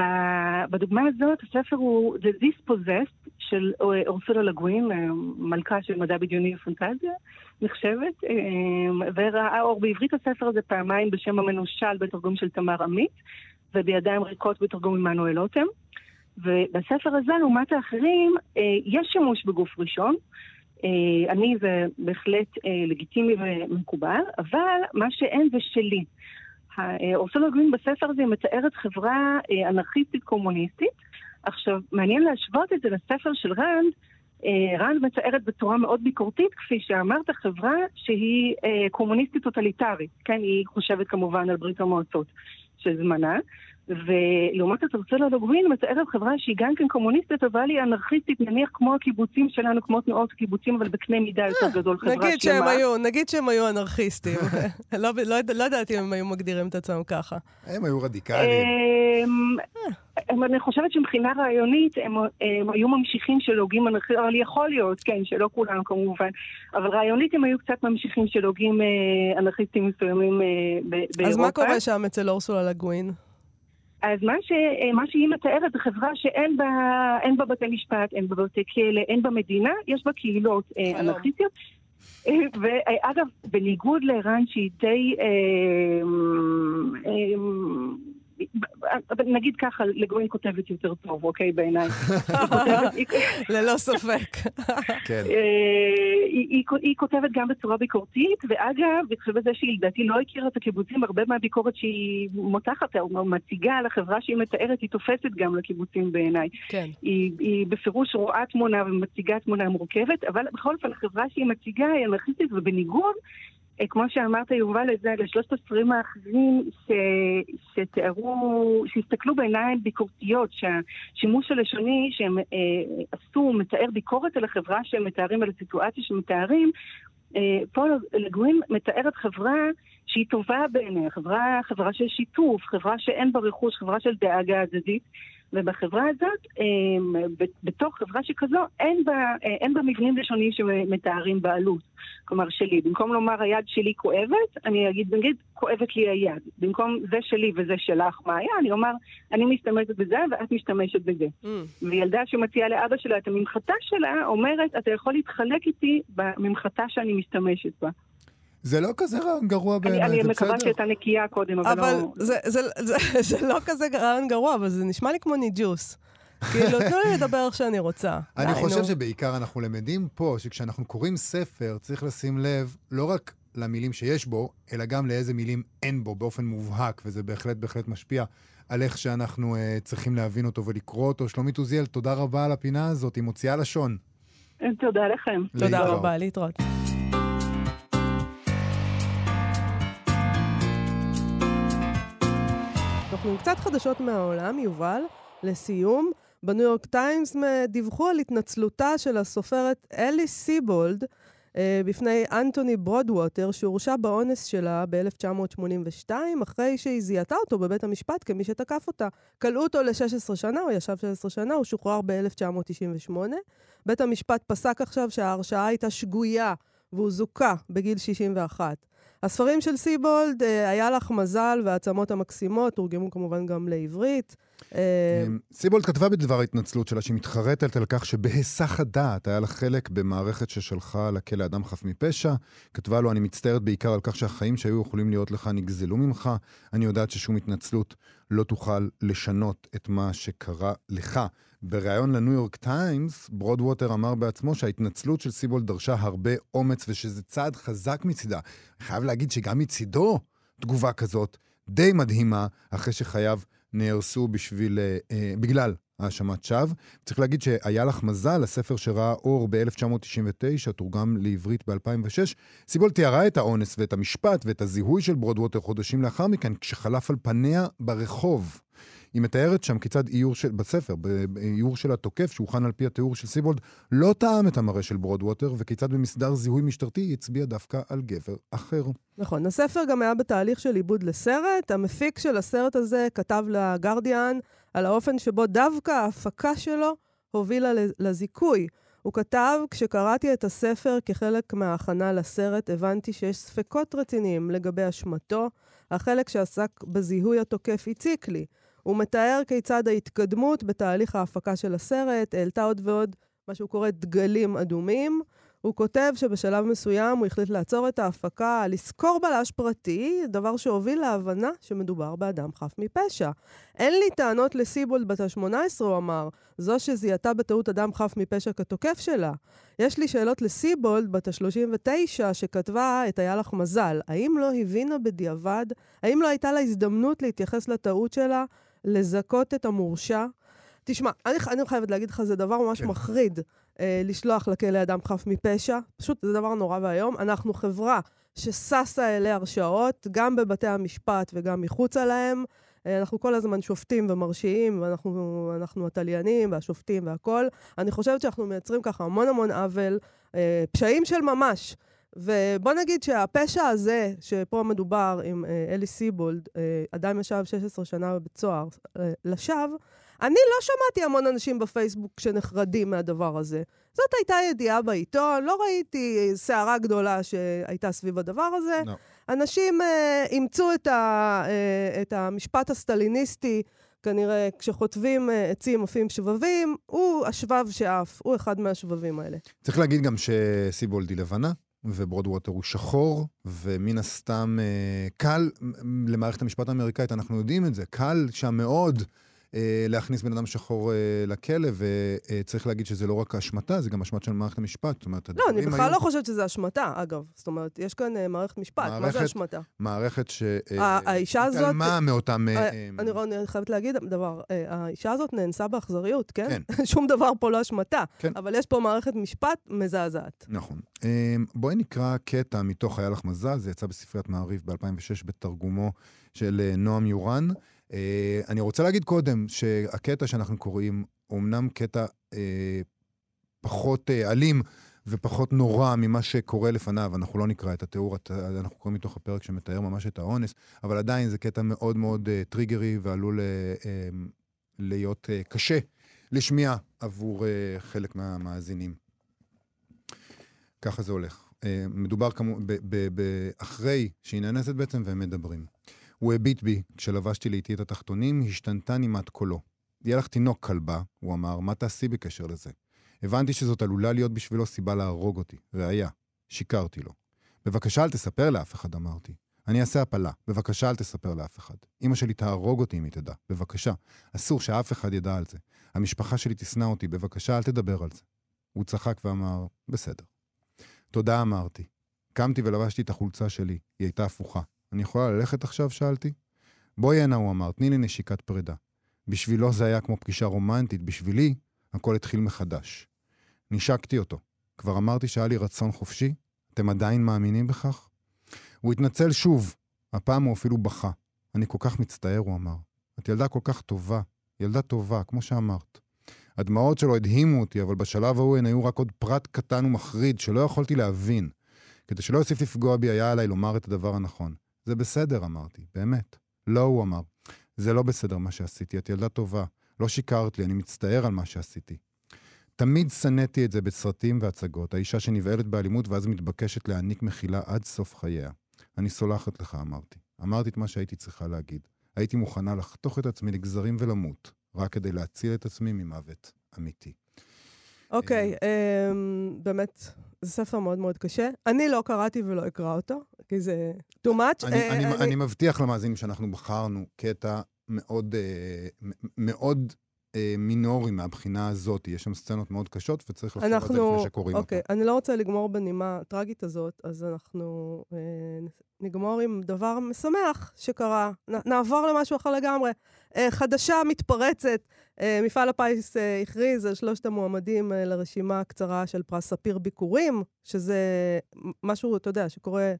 בדוגמה הזאת הספר הוא The Dispossessed של אורסולה לגווין, אה, מלכה של מדע בדיוני ופנטזיה, נחשבת, אה, וראה אור בעברית הספר הזה פעמיים בשם המנושל בתרגום של תמר עמית, ובידיים ריקות בתרגום עמנואל לוטם. ובספר הזה, לעומת האחרים, אה, יש שימוש בגוף ראשון. אה, זה בהחלט לגיטימי ומקובל, אבל מה שאין זה שלי. אורסולה לה גווין בספר הזה מתארת חברה אה, אנרכיסטית קומוניסטית. עכשיו, מעניין להשוות את זה לספר של רנד. אה, רנד מתארת בצורה מאוד ביקורתית, כפי שאמרת, חברה שהיא אה, קומוניסטית טוטליטרית. כן, היא חושבת כמובן על ברית המועצות של זמנה. ולעומת זאת, ארצלה לוגווין מתארת חברה שהיא גם כן קומוניסטית, אבל היא אנרכיסטית, נניח כמו הקיבוצים שלנו, כמו תנועות הקיבוצים, אבל בקנה מידה יותר אה, גדול, חברה נגיד שהם היו, נגיד שהם היו אנרכיסטים. לא, לא, לא ידעתי אם הם היו מגדירים את עצמם ככה. הם היו רדיקליים. אמ, אני חושבת שמבחינה רעיונית הם, הם היו ממשיכים של הוגים אנרכיסטים, אבל יכול להיות, כן, שלא כולם כמובן, אבל רעיונית הם היו קצת ממשיכים של הוגים אה, אנרכיסטים מסוימים אה, באירופה. אז מה קורה שם אצל אורסולה לגווין? אז מה, ש, מה שהיא מתארת זה חברה שאין בה, בה בתי משפט, אין בה בתי כלא, אין בה מדינה, יש בה קהילות אה, אנרכיסטיות. אה, ואגב, בניגוד לערן שהיא די... נגיד ככה, לגוין כותבת יותר טוב, אוקיי, בעיניי. ללא ספק. כן. אה, היא כותבת גם בצורה ביקורתית, ואגב, בהתחיל בזה שהיא לדעתי לא הכירה את הקיבוצים, הרבה מהביקורת שהיא מותחת או מציגה על החברה שהיא מתארת, היא תופסת גם לקיבוצים בעיניי. כן. היא בפירוש רואה תמונה ומציגה תמונה מורכבת, אבל בכל אופן, החברה שהיא מציגה היא אנרכיסטית, ובניגוד כמו שאמרת, יובל, לזה, לשלושת הספרים האחרים ש... שתיארו, שהסתכלו בעיניים ביקורתיות, שהשימוש הלשוני שהם אה, עשו מתאר ביקורת על החברה שהם מתארים, על הסיטואציה שהם מתארים, אה, פול לגווין מתארת חברה שהיא טובה בעיניה, חברה, חברה של שיתוף, חברה שאין בה רכוש, חברה של דאגה הדדית. ובחברה הזאת, אה, בתוך חברה שכזו, אין בה, אה, אין בה מבנים לשונים שמתארים בעלות. כלומר, שלי. במקום לומר היד שלי כואבת, אני אגיד, נגיד, כואבת לי היד. במקום זה שלי וזה שלך, מה היה? אני אומר, אני משתמשת בזה ואת משתמשת בזה. Mm. וילדה שמציעה לאבא שלה את הממחטה שלה, אומרת, אתה יכול להתחלק איתי בממחטה שאני משתמשת בה. זה לא כזה רעיון גרוע בעיניי, זה בסדר. אני מקווה שהייתה נקייה קודם, אבל, אבל לא... זה, זה, זה, זה לא כזה רעיון גרוע, אבל זה נשמע לי כמו ניג'וס. כאילו, תנו לי לדבר איך שאני רוצה. אני חושב שבעיקר אנחנו למדים פה, שכשאנחנו קוראים ספר, צריך לשים לב לא רק למילים שיש בו, אלא גם לאיזה מילים אין בו באופן מובהק, וזה בהחלט בהחלט משפיע על איך שאנחנו uh, צריכים להבין אותו ולקרוא אותו. שלומית עוזיאל, תודה רבה על הפינה הזאת, המוציאה לשון. תודה לכם. תודה רבה, להתראות. אנחנו עם קצת חדשות מהעולם, יובל, לסיום. בניו יורק טיימס דיווחו על התנצלותה של הסופרת אלי סיבולד אה, בפני אנטוני ברודווטר, שהורשע באונס שלה ב-1982, אחרי שהיא זיהתה אותו בבית המשפט כמי שתקף אותה. כלאו אותו ל-16 שנה, הוא ישב 16 שנה, הוא שוחרר ב-1998. בית המשפט פסק עכשיו שההרשעה הייתה שגויה, והוא זוכה בגיל 61. הספרים של סיבולד, אה, היה לך מזל והעצמות המקסימות, תורגמו כמובן גם לעברית. אה, אמ, סיבולד כתבה בדבר ההתנצלות שלה שהיא מתחרטת על כך שבהיסח הדעת היה לה חלק במערכת ששלחה לכלא אדם חף מפשע. כתבה לו, אני מצטערת בעיקר על כך שהחיים שהיו יכולים להיות לך נגזלו ממך. אני יודעת ששום התנצלות לא תוכל לשנות את מה שקרה לך. בריאיון לניו יורק טיימס, ברודווטר אמר בעצמו שההתנצלות של סיבולד דרשה הרבה אומץ ושזה צעד חזק מצידה. חייב להגיד שגם מצידו תגובה כזאת די מדהימה, אחרי שחייו נהרסו בשביל, אה, אה בגלל האשמת שווא. צריך להגיד שהיה לך מזל, הספר שראה אור ב-1999, תורגם לעברית ב-2006. סיבולד תיארה את האונס ואת המשפט ואת הזיהוי של ברודווטר חודשים לאחר מכן, כשחלף על פניה ברחוב. היא מתארת שם כיצד איור של, בספר, באיור של התוקף, שהוכן על פי התיאור של סיבולד, לא תאם את המראה של ברודווטר, וכיצד במסדר זיהוי משטרתי היא הצביעה דווקא על גבר אחר. נכון, הספר גם היה בתהליך של עיבוד לסרט. המפיק של הסרט הזה כתב לגרדיאן על האופן שבו דווקא ההפקה שלו הובילה לזיכוי. הוא כתב, כשקראתי את הספר כחלק מההכנה לסרט, הבנתי שיש ספקות רציניים לגבי אשמתו. החלק שעסק בזיהוי התוקף הציק לי. הוא מתאר כיצד ההתקדמות בתהליך ההפקה של הסרט העלתה עוד ועוד מה שהוא קורא דגלים אדומים. הוא כותב שבשלב מסוים הוא החליט לעצור את ההפקה, לזכור בלש פרטי, דבר שהוביל להבנה שמדובר באדם חף מפשע. אין לי טענות לסיבולד בת ה-18, הוא אמר, זו שזיהתה בטעות אדם חף מפשע כתוקף שלה. יש לי שאלות לסיבולד בת ה-39, שכתבה את היה לך מזל. האם לא הבינה בדיעבד? האם לא הייתה לה הזדמנות להתייחס לטעות שלה? לזכות את המורשע. תשמע, אני, אני חייבת להגיד לך, זה דבר ממש כן. מחריד אה, לשלוח לכלא אדם חף מפשע. פשוט זה דבר נורא ואיום. אנחנו חברה שששה אלי הרשעות, גם בבתי המשפט וגם מחוצה להם. אה, אנחנו כל הזמן שופטים ומרשיעים, ואנחנו התליינים והשופטים והכול. אני חושבת שאנחנו מייצרים ככה המון המון עוול, אה, פשעים של ממש. ובוא נגיד שהפשע הזה, שפה מדובר עם אה, אלי סיבולד, אה, אדם ישב 16 שנה בבית סוהר, אה, לשווא, אני לא שמעתי המון אנשים בפייסבוק שנחרדים מהדבר הזה. זאת הייתה ידיעה בעיתון, לא ראיתי סערה גדולה שהייתה סביב הדבר הזה. No. אנשים אה, אימצו את, ה, אה, את המשפט הסטליניסטי, כנראה כשחוטבים אה, עצים עפים שבבים, הוא השבב שעף, הוא אחד מהשבבים האלה. צריך להגיד גם שסיבולד היא לבנה. וברודווטר הוא שחור, ומן הסתם אה, קל למערכת המשפט האמריקאית, אנחנו יודעים את זה, קל שם מאוד להכניס בן אדם שחור אה, לכלא, וצריך להגיד שזה לא רק אשמתה, זה גם אשמת של מערכת המשפט. זאת אומרת, לא, אני בכלל היו- לא חושבת שזה אשמתה, אגב. זאת אומרת, יש כאן אה, מערכת משפט, מה מערכת- זה אשמתה? מערכת ש... האישה הזאת- התעלמה מאותם... אה, אה, אה, אני רון, אני חייבת להגיד דבר, אה, האישה הזאת נאנסה באכזריות, כן? כן. שום דבר פה לא אשמתה. כן. אבל יש פה מערכת משפט מזעזעת. נכון. אה, בואי נקרא קטע מתוך היה לך מזל, זה יצא בספריית מעריב ב-2006 בתרגומו של אה, נועם יורן. אה, אני רוצה להגיד קודם שהקטע שאנחנו קוראים, הוא אמנם קטע אה, פחות אה, אלים ופחות נורא ממה שקורה לפניו, אנחנו לא נקרא את התיאור, אנחנו קוראים מתוך הפרק שמתאר ממש את האונס, אבל עדיין זה קטע מאוד מאוד אה, טריגרי ועלול אה, אה, להיות אה, קשה לשמיעה עבור אה, חלק מהמאזינים. ככה זה הולך. אה, מדובר כמו, אחרי שהיא נאנסת בעצם, והם מדברים. הוא הביט בי, כשלבשתי לאיטי את התחתונים, השתנתה נימת קולו. יהיה לך תינוק כלבה, הוא אמר, מה תעשי בקשר לזה? הבנתי שזאת עלולה להיות בשבילו סיבה להרוג אותי. ראיה, שיקרתי לו. בבקשה אל תספר לאף אחד, אמרתי. אני אעשה הפלה, בבקשה אל תספר לאף אחד. אמא שלי תהרוג אותי אם היא תדע, בבקשה. אסור שאף אחד ידע על זה. המשפחה שלי תשנא אותי, בבקשה אל תדבר על זה. הוא צחק ואמר, בסדר. תודה, אמרתי. קמתי ולבשתי את החולצה שלי, היא הייתה הפוכה. אני יכולה ללכת עכשיו? שאלתי. בואי הנה, הוא אמר, תני לי נשיקת פרידה. בשבילו זה היה כמו פגישה רומנטית, בשבילי הכל התחיל מחדש. נשקתי אותו. כבר אמרתי שהיה לי רצון חופשי? אתם עדיין מאמינים בכך? הוא התנצל שוב, הפעם הוא אפילו בכה. אני כל כך מצטער, הוא אמר. את ילדה כל כך טובה, ילדה טובה, כמו שאמרת. הדמעות שלו הדהימו אותי, אבל בשלב ההוא הן היו רק עוד פרט קטן ומחריד שלא יכולתי להבין. כדי שלא יוסיף לפגוע בי, היה עליי לומר את הדבר הנכון. זה בסדר, אמרתי, באמת. לא, הוא אמר. זה לא בסדר מה שעשיתי, את ילדה טובה. לא שיקרת לי, אני מצטער על מה שעשיתי. תמיד שנאתי את זה בסרטים והצגות, האישה שנבעלת באלימות ואז מתבקשת להעניק מחילה עד סוף חייה. אני סולחת לך, אמרתי. אמרתי את מה שהייתי צריכה להגיד. הייתי מוכנה לחתוך את עצמי לגזרים ולמות, רק כדי להציל את עצמי ממוות אמיתי. אוקיי, אמ, באמת, זה ספר מאוד מאוד קשה. אני לא קראתי ולא אקרא אותו, כי זה too much. אני, אה, אני, אני... אני מבטיח למאזינים שאנחנו בחרנו קטע מאוד, אה, מאוד אה, מינורי מהבחינה הזאת. יש שם סצנות מאוד קשות, וצריך לחשוב על זה אנחנו, לפני שקוראים אוקיי, אותה. אני לא רוצה לגמור בנימה הטרגית הזאת, אז אנחנו אה, נגמור עם דבר משמח שקרה. נ, נעבור למשהו אחר לגמרי. אה, חדשה מתפרצת, אה, מפעל הפיס אה, הכריז על שלושת המועמדים אה, לרשימה הקצרה של פרס ספיר ביקורים, שזה משהו, אתה יודע, שקורה...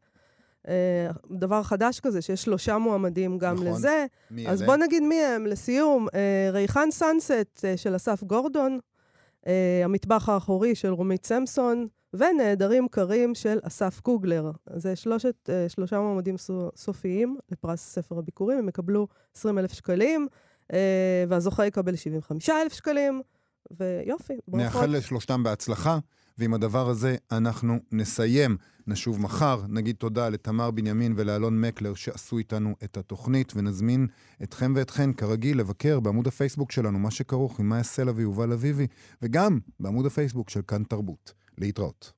אה, דבר חדש כזה, שיש שלושה מועמדים גם נכון. לזה. מי אז אלה? בוא נגיד מי הם, לסיום, אה, ריחן סאנסט אה, של אסף גורדון, אה, המטבח האחורי של רומית סמסון, ונעדרים קרים של אסף קוגלר. זה שלושת, אה, שלושה מועמדים סו- סופיים לפרס ספר הביקורים, הם יקבלו 20 אלף שקלים, אה, והזוכה יקבל 75 אלף שקלים, ויופי. נאחל לשלושתם בהצלחה, ועם הדבר הזה אנחנו נסיים. נשוב מחר, נגיד תודה לתמר בנימין ולאלון מקלר שעשו איתנו את התוכנית, ונזמין אתכם ואתכן, כרגיל, לבקר בעמוד הפייסבוק שלנו, מה שכרוך עם מאיה סלע ויובל אביבי, וגם בעמוד הפייסבוק של כאן תרבות. להתראות.